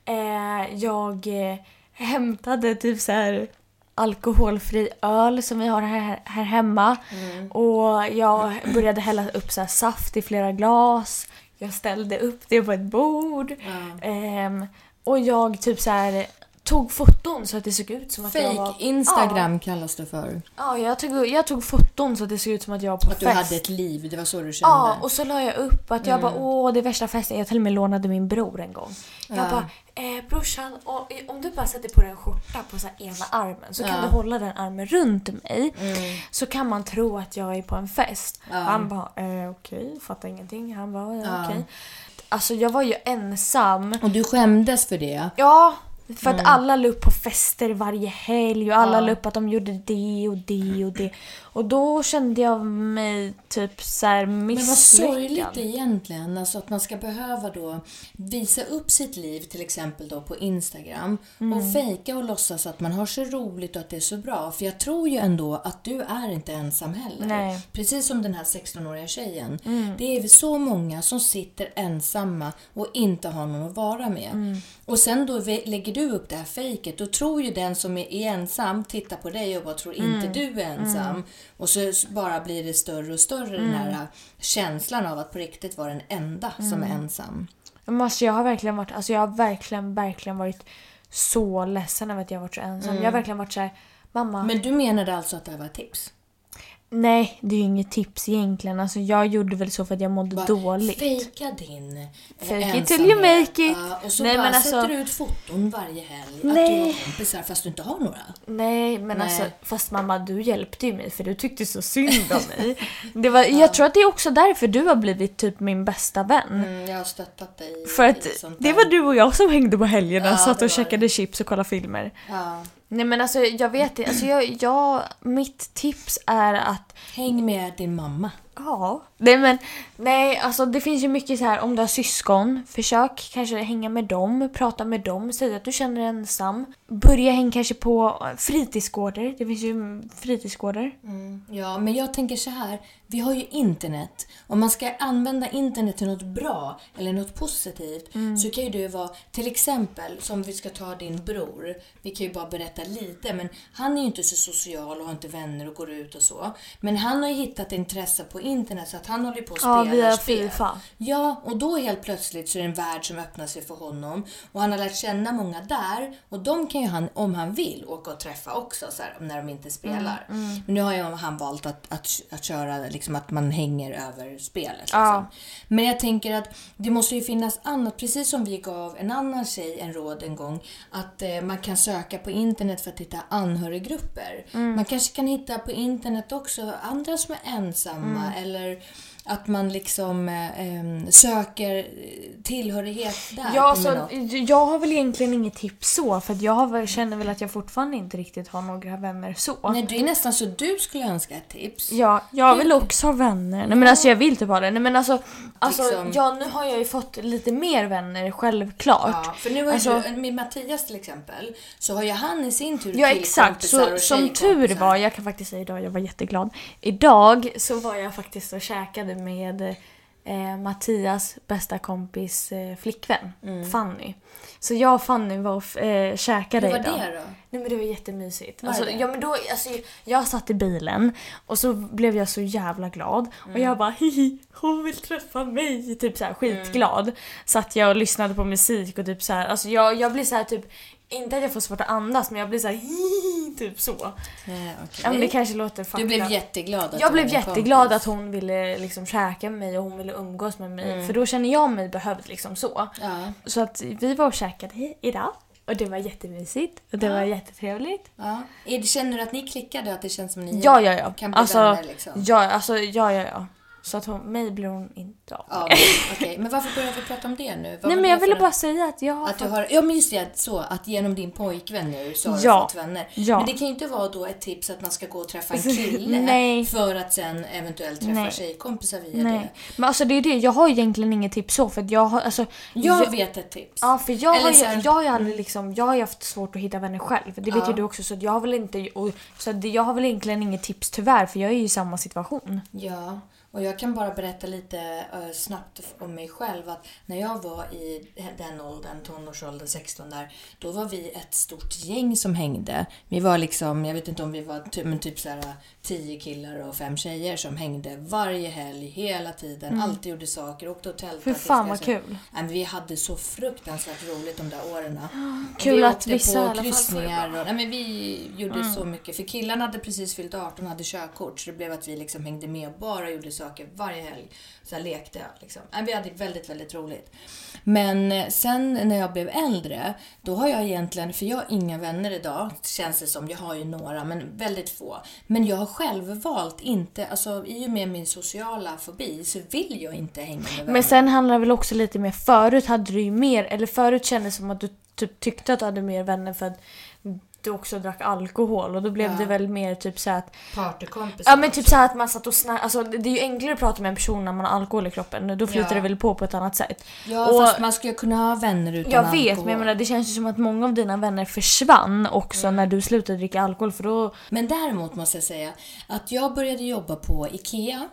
Eh, jag eh, hämtade typ så här alkoholfri öl som vi har här, här hemma. Mm. Och jag började hälla upp så saft i flera glas. Jag ställde upp det på ett bord. Ehm, och jag typ så här tog foton så att det såg ut som att jag var... Fake Instagram kallas det för. Ja, jag tog, jag tog foton så att det såg ut som att jag var på Att du fest. hade ett liv, det var så du kände. Ja, och så la jag upp att jag Mm. bara åh det är värsta festen. Jag till och med lånade min bror en gång. Jag Ja. bara eh, brorsan och, om du bara sätter på dig en skjorta på så ena armen så kan Ja. Mm. du hålla den armen runt mig. Så kan man tro att jag är på en fest. Ja. Han bara eh, okej, fattar ingenting. Han bara ja, Ja. okej. Alltså jag var ju ensam. Och du skämdes för det. Ja, för Mm. att alla la upp på fester varje helg och alla la upp att de gjorde det och det och det. Och då kände jag mig typ så här Men vad misslyckad. sorgligt egentligen. Alltså att man ska behöva då visa upp sitt liv till exempel då på Instagram Mm. och fejka och låtsas att man har så roligt och att det är så bra. För jag tror ju ändå att du är inte ensam heller. Nej. Mm. Precis som den här 16-åriga tjejen. Det är så många som sitter ensamma och inte har någon att vara med. Mm. Och sen då lägger du upp det här fejket, då tror ju den som är ensam tittar på dig och bara tror Mm. inte du är ensam. Och så bara blir det större och större den Mm. här äh, känslan av att på riktigt vara den enda som Mm. är ensam. Men alltså jag har verkligen varit, alltså jag har verkligen, verkligen varit så ledsen över att jag har varit så ensam. Jag har verkligen varit så här, mamma. Men du menade alltså att det här var ett tips? Nej, det är ju inget tips egentligen. Alltså jag gjorde väl så för att jag mådde Bara dåligt. Fejka din eh, Fake it ensamhet. till you make it. Ja, och så Nej, bara alltså- sätter du ut foton varje helg. Att du Nej. har kompisar fast du inte har några. Nej, men Nej. alltså fast mamma du hjälpte ju mig för du tyckte så synd om mig. Det var, Jag tror att det är också därför du har blivit typ min bästa vän. Mm, jag har stöttat dig För att det var du och jag som hängde på helgerna, Ja, satt och käkade chips och kollade filmer. Ja. Nej men alltså jag vet inte, alltså jag, jag, mitt tips är att Häng med din mamma. Ja. Nej men, nej alltså det finns ju mycket så här om du har syskon, försök kanske hänga med dem, prata med dem, säg att du känner dig ensam. Börja hänga kanske på fritidsgårdar, det finns ju fritidsgårdar. Ja, men jag tänker så här. Vi har ju internet. Om man ska använda internet till något bra eller något positivt så kan ju det vara till exempel som vi ska ta din bror. Vi kan ju bara berätta lite men han är ju inte så social och har inte vänner och går ut och så. Men han har ju hittat intresse på internet så att han håller på att Ja, spela via spel. FIFA. Ja, och då helt plötsligt så är det en värld som öppnar sig för honom. Och han har lärt känna många där. Och de kan ju han, om han vill, åka och träffa också så här, när de inte spelar. Mm, Men nu har ju han valt att, att, att köra liksom att man hänger över spelet. Liksom. Ja. Men jag tänker att det måste ju finnas annat, precis som vi gav en annan tjej en råd en gång, att eh, man kan söka på internet för att hitta anhöriggrupper. Mm. Man kanske kan hitta på internet också andra som är ensamma Mm. eller att man liksom eh, em, söker tillhörighet där. Ja, på alltså, jag har väl egentligen inget tips så för jag har, känner väl att jag fortfarande inte riktigt har några vänner så. Nej, det är nästan så du skulle önska ett tips. Ja, jag vill också ha vänner. Nej men alltså jag vill typ ha det. Nej men alltså, alltså Liksom- ja nu har jag ju fått lite mer vänner självklart. Ja, för nu har ju Alltså- du, med Mattias till exempel, så har ju han i sin tur Ja exakt, så, och som tur var, jag kan faktiskt säga idag, jag var jätteglad. Idag så var jag faktiskt och käkade med eh, Mattias bästa kompis eh, flickvän, Fanny. Så jag och Fanny var och eh, käkade Mm. Hur var idag. det då? Nej men det var jättemysigt. Var Alltså, det? ja, men då, alltså, jag satt i bilen och så blev jag så jävla glad. Och Mm. jag bara hihi, hon vill träffa mig. Typ så här skitglad. Satt jag och lyssnade på musik och typ så här, alltså jag, jag blir så här typ inte att jag får svårt att andas men jag blir så här typ så. Eh, okej. Ja, men det kanske låter fuckat. Du blev jätteglad att Jag blev jätteglad kompis. att hon ville liksom käka med mig och hon ville umgås med mig. Mm. För då känner jag mig behövd liksom så. Ja, Så att vi var och käkade idag. Och det var jättemysigt. Och det var jättetrevligt. ja. Känner du att ni klickade? Att det känns som ni Ja, ja, ja. kan bli Alltså, vänner liksom? ja, alltså, ja, ja, ja. Så att hon, mig blir hon inte av. Ja, men, okej. Men varför börjar vi prata om det nu? Vad Nej men jag ville bara säga att jag har Att du har, ja men just det, så att genom din pojkvän nu så har Ja. du fått vänner. Ja. Men det kan ju inte vara då ett tips att man ska gå och träffa en kille Nej. för att sen eventuellt träffa Nej. tjejkompisar via Nej. det. Men alltså det är det, jag har egentligen inget tips så för att jag har alltså... Jag vet ett tips. Ja för jag Eller har, ju, jag har ju aldrig liksom, jag har ju haft svårt att hitta vänner själv. Det vet Ja. ju du också så att jag har väl inte, och, så att jag har väl egentligen inget tips tyvärr för jag är ju i samma situation. Ja, och jag kan bara berätta lite eh, snabbt om mig själv att när jag var i den åldern, tonårsåldern, 16 där, då var vi ett stort gäng som hängde. Vi var liksom, jag vet inte om vi var ty- men typ så här 10 killar och fem tjejer som hängde varje helg, hela tiden, alltid gjorde saker, åkte och tältade. Till fan vad kul. Men vi hade så fruktansvärt roligt de där åren. Och Kul vi att vissa alla på får kryssningar. Och, nej, men vi gjorde så mycket. För killarna hade precis fyllt 18 och hade körkort. Så det blev att vi liksom hängde med och bara gjorde saker varje helg. Så här lekte. Liksom. Nej, vi hade väldigt, väldigt roligt. Men eh, sen när jag blev äldre, då har jag egentligen, för jag har inga vänner idag, känns det som. Jag har ju några, men väldigt få. Men jag har själv valt inte, alltså i och med min sociala fobi så vill jag inte hänga med vänner. Men sen handlar det väl också lite mer, förut hade du ju mer, eller förut kändes det som att du typ tyckte att du hade mer vänner för att du också drack alkohol och då blev Ja. det väl mer typ så här att Partykompisar Ja men typ så här att man satt och snackade, alltså det är ju enklare att prata med en person när man har alkohol i kroppen. Då flyter Ja. det väl på på ett annat sätt. Ja, Och- fast man ju kunna ha vänner utan Jag alkohol. vet men jag menar det känns ju som att många av dina vänner försvann också Mm. när du slutade dricka alkohol för då... Men däremot måste jag säga att jag började jobba på IKEA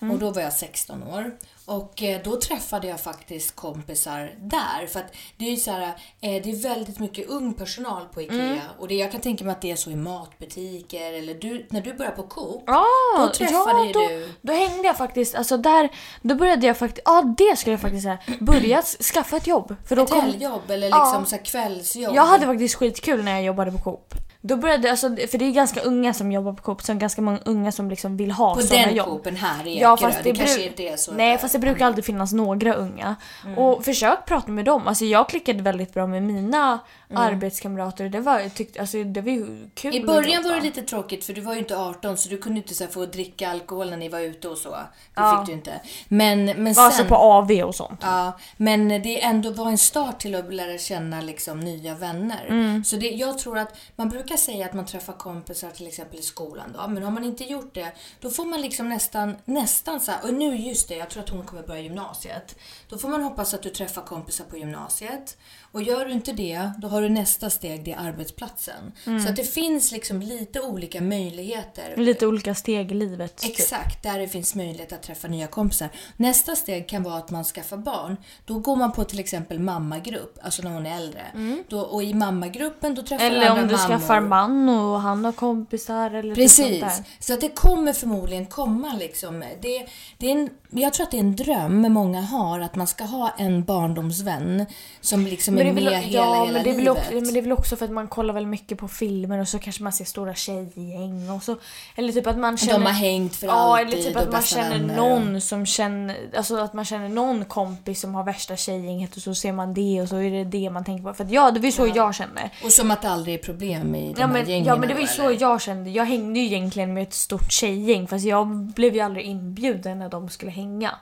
Mm. och då var jag 16 år. Och eh, då träffade jag faktiskt kompisar där. För att det är ju så här, eh, det är väldigt mycket ung personal på IKEA. Mm. Och det, jag kan tänka mig att det är så i matbutiker eller du, när du börjar på Coop. Ja, Då träffade ju då, du- Då hängde jag faktiskt, alltså där, då började jag faktiskt, ja det skulle jag faktiskt säga, börja skaffa ett jobb. För då Ett kom, helgjobb eller Ja. liksom så här kvällsjobb. jag hade faktiskt skitkul när jag jobbade på Coop. Då började, alltså, för det är ganska unga som jobbar på Coop, så ganska många unga som liksom vill ha på sådana den jobb. Coopen här i Ja, Ekerö. fast det, det kanske bru- är så. Nej där. fast det brukar alltid finnas några unga. Mm. Och försök prata med dem. Alltså jag klickade väldigt bra med mina arbetskamrater. Det var, tyckte, alltså, det var ju kul I början var det lite tråkigt för du var ju inte 18 så du kunde inte så här, få dricka alkohol när ni var ute och så. Det Ja. fick du inte. Men, men alltså sen... på AV och sånt. Ja, men det ändå var en start till att lära känna liksom nya vänner. Mm. Så det, jag tror att man brukar säga att man träffar kompisar till exempel i skolan då. Men har man inte gjort det, då får man liksom nästan, nästan så här, och nu just det, jag tror att hon kommer börja gymnasiet. Då får man hoppas att du träffar kompisar på gymnasiet. Och gör du inte det, då har du nästa steg, det är arbetsplatsen. Mm. Så att det finns liksom lite olika möjligheter. Lite olika steg i livet. typ. Exakt, där det finns möjlighet att träffa nya kompisar. Nästa steg kan vara att man skaffar barn. Då går man på till exempel mammagrupp, alltså när hon är äldre. Då, och i mammagruppen då träffar Mm. Eller du andra om du mammor. skaffar man och han har kompisar eller typ sånt Precis. där. Så att det kommer förmodligen komma liksom. Det, det är en, jag tror att det är en dröm många har, att man ska ha en barndomsvän som liksom är, det är med väl, hela, ja, hela men det, är livet. också, men det är väl också för att man kollar väl mycket på filmer och så kanske man ser stora tjejgäng och så. Eller typ att man känner... De har hängt för Ja, alltid eller typ och att man känner någon som känner... Alltså att man känner någon kompis som har värsta tjejgänget och så ser man det och så är det det man tänker på. För att ja, det var ju så jag kände. Och som att det aldrig är problem i de Ja här men, gängen ja men det var ju så jag kände. Jag hängde ju egentligen med ett stort tjejgäng fast jag blev ju aldrig inbjuden när de skulle hänga.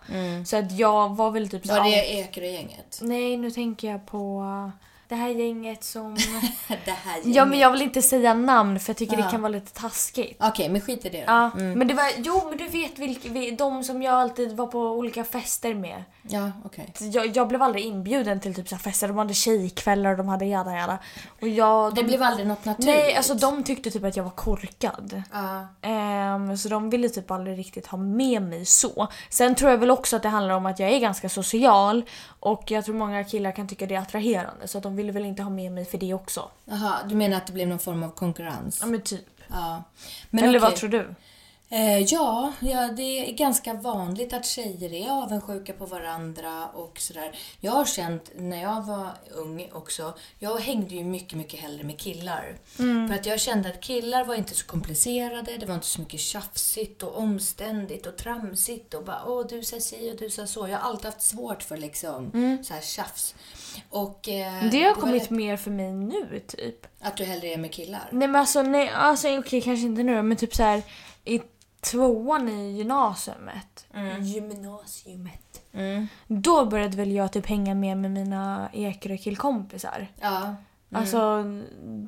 Så att jag var väl typ Var "Ah, det Ekerö-gänget? Nej nu tänker jag på det här gänget som... det här gänget. ja men jag vill inte säga namn för jag tycker Ja. det kan vara lite taskigt. Okej, men skit i det då. Ja, men det var, jo men du vet vilka, vi- de som jag alltid var på olika fester med. Ja, okej. Jag, jag blev aldrig inbjuden till typ så fester, de hade tjejkvällar och de hade jada jada. Och jag, Det de, blev aldrig något naturligt? Nej, alltså de tyckte typ att jag var korkad. Ja. Ehm, så de ville typ aldrig riktigt ha med mig så. Sen tror jag väl också att det handlar om att jag är ganska social och jag tror många killar kan tycka det är attraherande så att de ville väl inte ha med mig för det också. Jaha, du menar att det blev någon form av konkurrens? Ja men typ. Ja. Men Eller okej. vad tror du? Eh, ja, ja, det är ganska vanligt att tjejer är avundsjuka på varandra och sådär. Jag har känt när jag var ung också, jag hängde ju mycket, mycket hellre med killar. För att jag kände att killar var inte så komplicerade, det var inte så mycket tjafsigt och omständigt och tramsigt och bara åh du sa si och du sa så. Jag har alltid haft svårt för liksom så här tjafs. Och, eh, Det har var kommit lätt mer för mig nu typ. Att du hellre är med killar? Nej men alltså, nej, alltså okej kanske inte nu men typ så här i tvåan i gymnasiumet. Gymnasiumet. Mm. Då började väl jag typ hänga med med mina Ekerö killkompisar. Ja. Alltså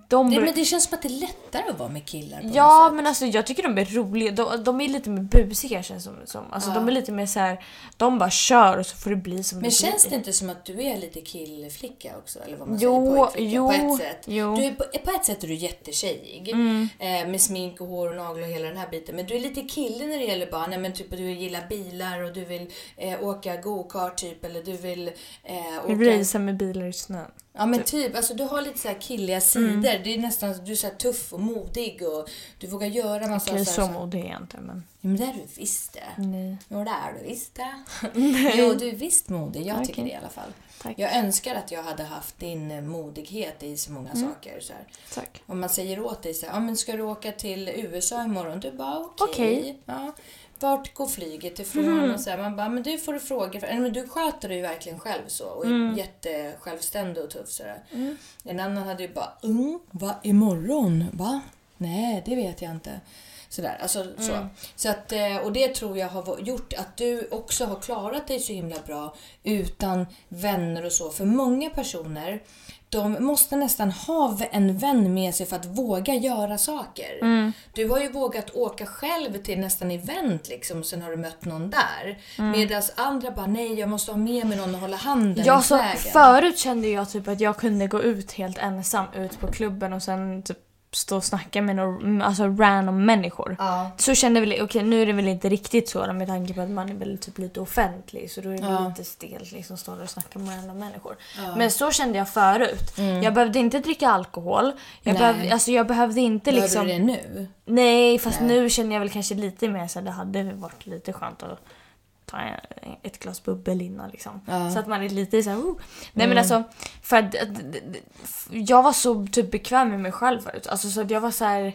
de Det, men det känns som att det är lättare att vara med killar på Ja något sätt. men alltså jag tycker de är roliga. De, de är lite mer busiga känns som. som. Alltså de är lite mer så här. De bara kör och så får det bli som Men det känns blir. det inte som att du är lite killflicka också? Eller vad man Jo, säger, jo, på ett sätt. jo. Du är på, på ett sätt är du jättetjejig. Mm. Eh, med smink och hår och naglar och hela den här biten. Men du är lite kille när det gäller bara, nej men typ du gillar bilar och du vill eh, åka go-kart typ. Eller du vill eh, åka... Racea med bilar i snön. Ja men typ, alltså du har lite så här killiga sidor. Mm. Det är nästan, du är så tuff och modig och du vågar göra massa Okej så, så här, modig är jag inte men. Ja men det är du visst det. Nej. Jo det är du visst det. Jo du är visst modig, jag tycker Okej. det i alla fall. Tack. Jag önskar att jag hade haft din eh, modighet i så många saker. Så här. Tack. Om man säger åt dig så här, ja men ska du åka till USA imorgon? Du bara okej. Okej. Ja. Vart går flyget ifrån? Och så här, man bara, men du får du fråga. För, eller, men du sköter dig ju verkligen själv så och är jättesjälvständig och tuff sådär. En annan hade ju bara, mm, va imorgon? Va? Nej, det vet jag inte. Sådär, alltså så. så att, eh, och det tror jag har gjort att du också har klarat dig så himla bra utan vänner och så. För många personer, de måste nästan ha en vän med sig för att våga göra saker. Du har ju vågat åka själv till nästan event liksom sen har du mött någon där. Medan andra bara, nej jag måste ha med mig någon och hålla handen Ja, så vägen. förut kände jag typ att jag kunde gå ut helt ensam ut på klubben och sen typ stå och snacka med några alltså random människor. Ja. Så kände väl, okej nu är det väl inte riktigt så med tanke på att man är väl typ lite offentlig så då är det Ja. lite stelt liksom stå där och snacka med random människor. Men så kände jag förut. Jag behövde inte dricka alkohol. Jag, Mm. Nej. behövde, alltså, jag behövde inte Behöver liksom... du det nu? Nej, fast nu känner jag väl kanske lite mer så att det hade varit lite skönt att ta ett glas bubbel innan liksom. Så att man är lite så här, oh. Nej men alltså, för att, att- jag var så typ bekväm med mig själv förut. Alltså så att jag var så här,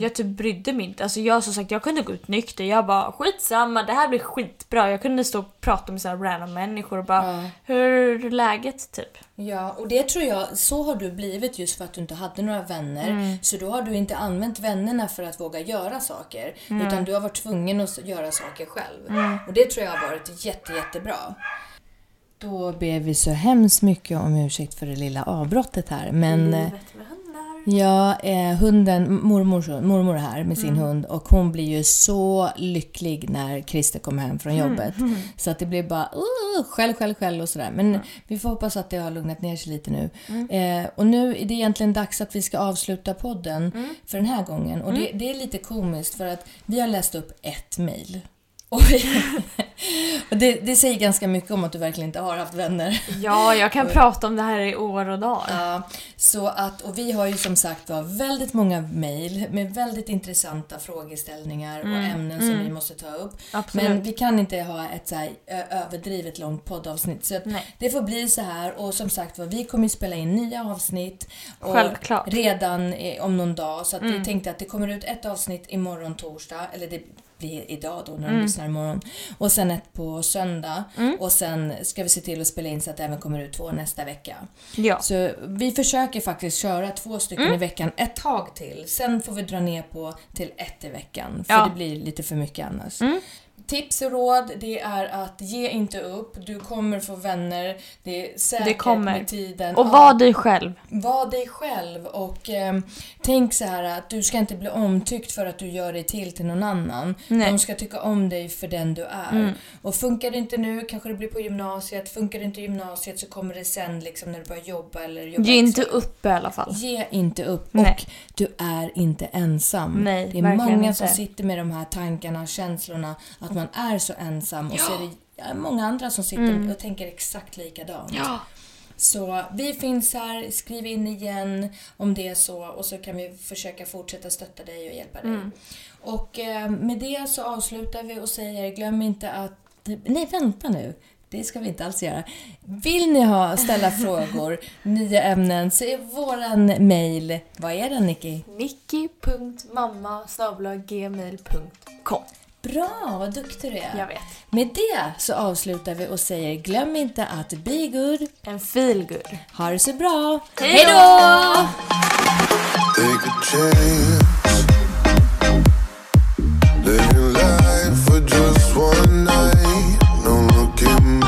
jag typ brydde mig inte. Alltså jag som sagt, jag kunde gå ut nykter. Jag bara skitsamma, det här blir skitbra. Jag kunde stå och prata med så här random människor och bara, hur är läget typ? Ja, och det tror jag, så har du blivit just för att du inte hade några vänner. Mm. Så då har du inte använt vännerna för att våga göra saker. Mm. Utan du har varit tvungen att göra saker själv. Och det tror jag har varit jätte, jättebra. Då ber vi så hemskt mycket om ursäkt för det lilla avbrottet här. Men Livet. Ja, eh, hunden, mormor, mormor är här med sin Mm. hund och hon blir ju så lycklig när Christer kommer hem från Mm. jobbet. Så att det blir bara uh, skäll, skäll, skäll och sådär. Men vi får hoppas att det har lugnat ner sig lite nu. Mm. Eh, och nu är det egentligen dags att vi ska avsluta podden Mm. för den här gången. Och det, det är lite komiskt för att vi har läst upp ett mejl. Och, och det, det säger ganska mycket om att du verkligen inte har haft vänner. Ja, jag kan prata om det här i år och dagar. Ja, så att, och vi har ju som sagt var väldigt många mejl med väldigt intressanta frågeställningar och ämnen som vi måste ta upp. Absolut. Men vi kan inte ha ett så här överdrivet långt poddavsnitt. Så det får bli så här och som sagt var, vi kommer ju spela in nya avsnitt. Och Självklart. Redan om någon dag. Så att vi tänkte att det kommer ut ett avsnitt imorgon torsdag, eller det blir idag då när de lyssnar imorgon. Och sen ett på söndag. Och sen ska vi se till att spela in så att det även kommer ut två nästa vecka. Ja. Så vi försöker faktiskt köra två stycken i veckan ett tag till. Sen får vi dra ner på till ett i veckan. För Ja. det blir lite för mycket annars. Tips och råd, det är att ge inte upp. Du kommer få vänner. Det är säkert Det kommer. med tiden. Och Ja. var dig själv. Var dig själv och eh, tänk så här att du ska inte bli omtyckt för att du gör dig till till någon annan. Nej. De ska tycka om dig för den du är. Och funkar det inte nu kanske det blir på gymnasiet. Funkar det inte i gymnasiet så kommer det sen liksom när du börjar jobba eller jobba Ge inte upp i alla fall. Ge inte upp. Nej. Och du är inte ensam. Nej, det är många inte. som sitter med de här tankarna, känslorna att man är så ensam. Och så är det ja, många andra som sitter Mm. och tänker exakt likadant. Så vi finns här, skriv in igen om det är så och så kan vi försöka fortsätta stötta dig och hjälpa dig. Mm. Och eh, med det så avslutar vi och säger glöm inte att... Nej, vänta nu. Det ska vi inte alls göra. Vill ni ha, ställa frågor, nya ämnen, så är våran mail... Vad är den, Nicky? nicky.mamma.gmail.com Bra, vad duktig du är. Jag vet. Med det så avslutar vi och säger glöm inte att be good. En feelgood. Ha det så bra. Hej då! Take a chance. Living life for just one night. No looking back.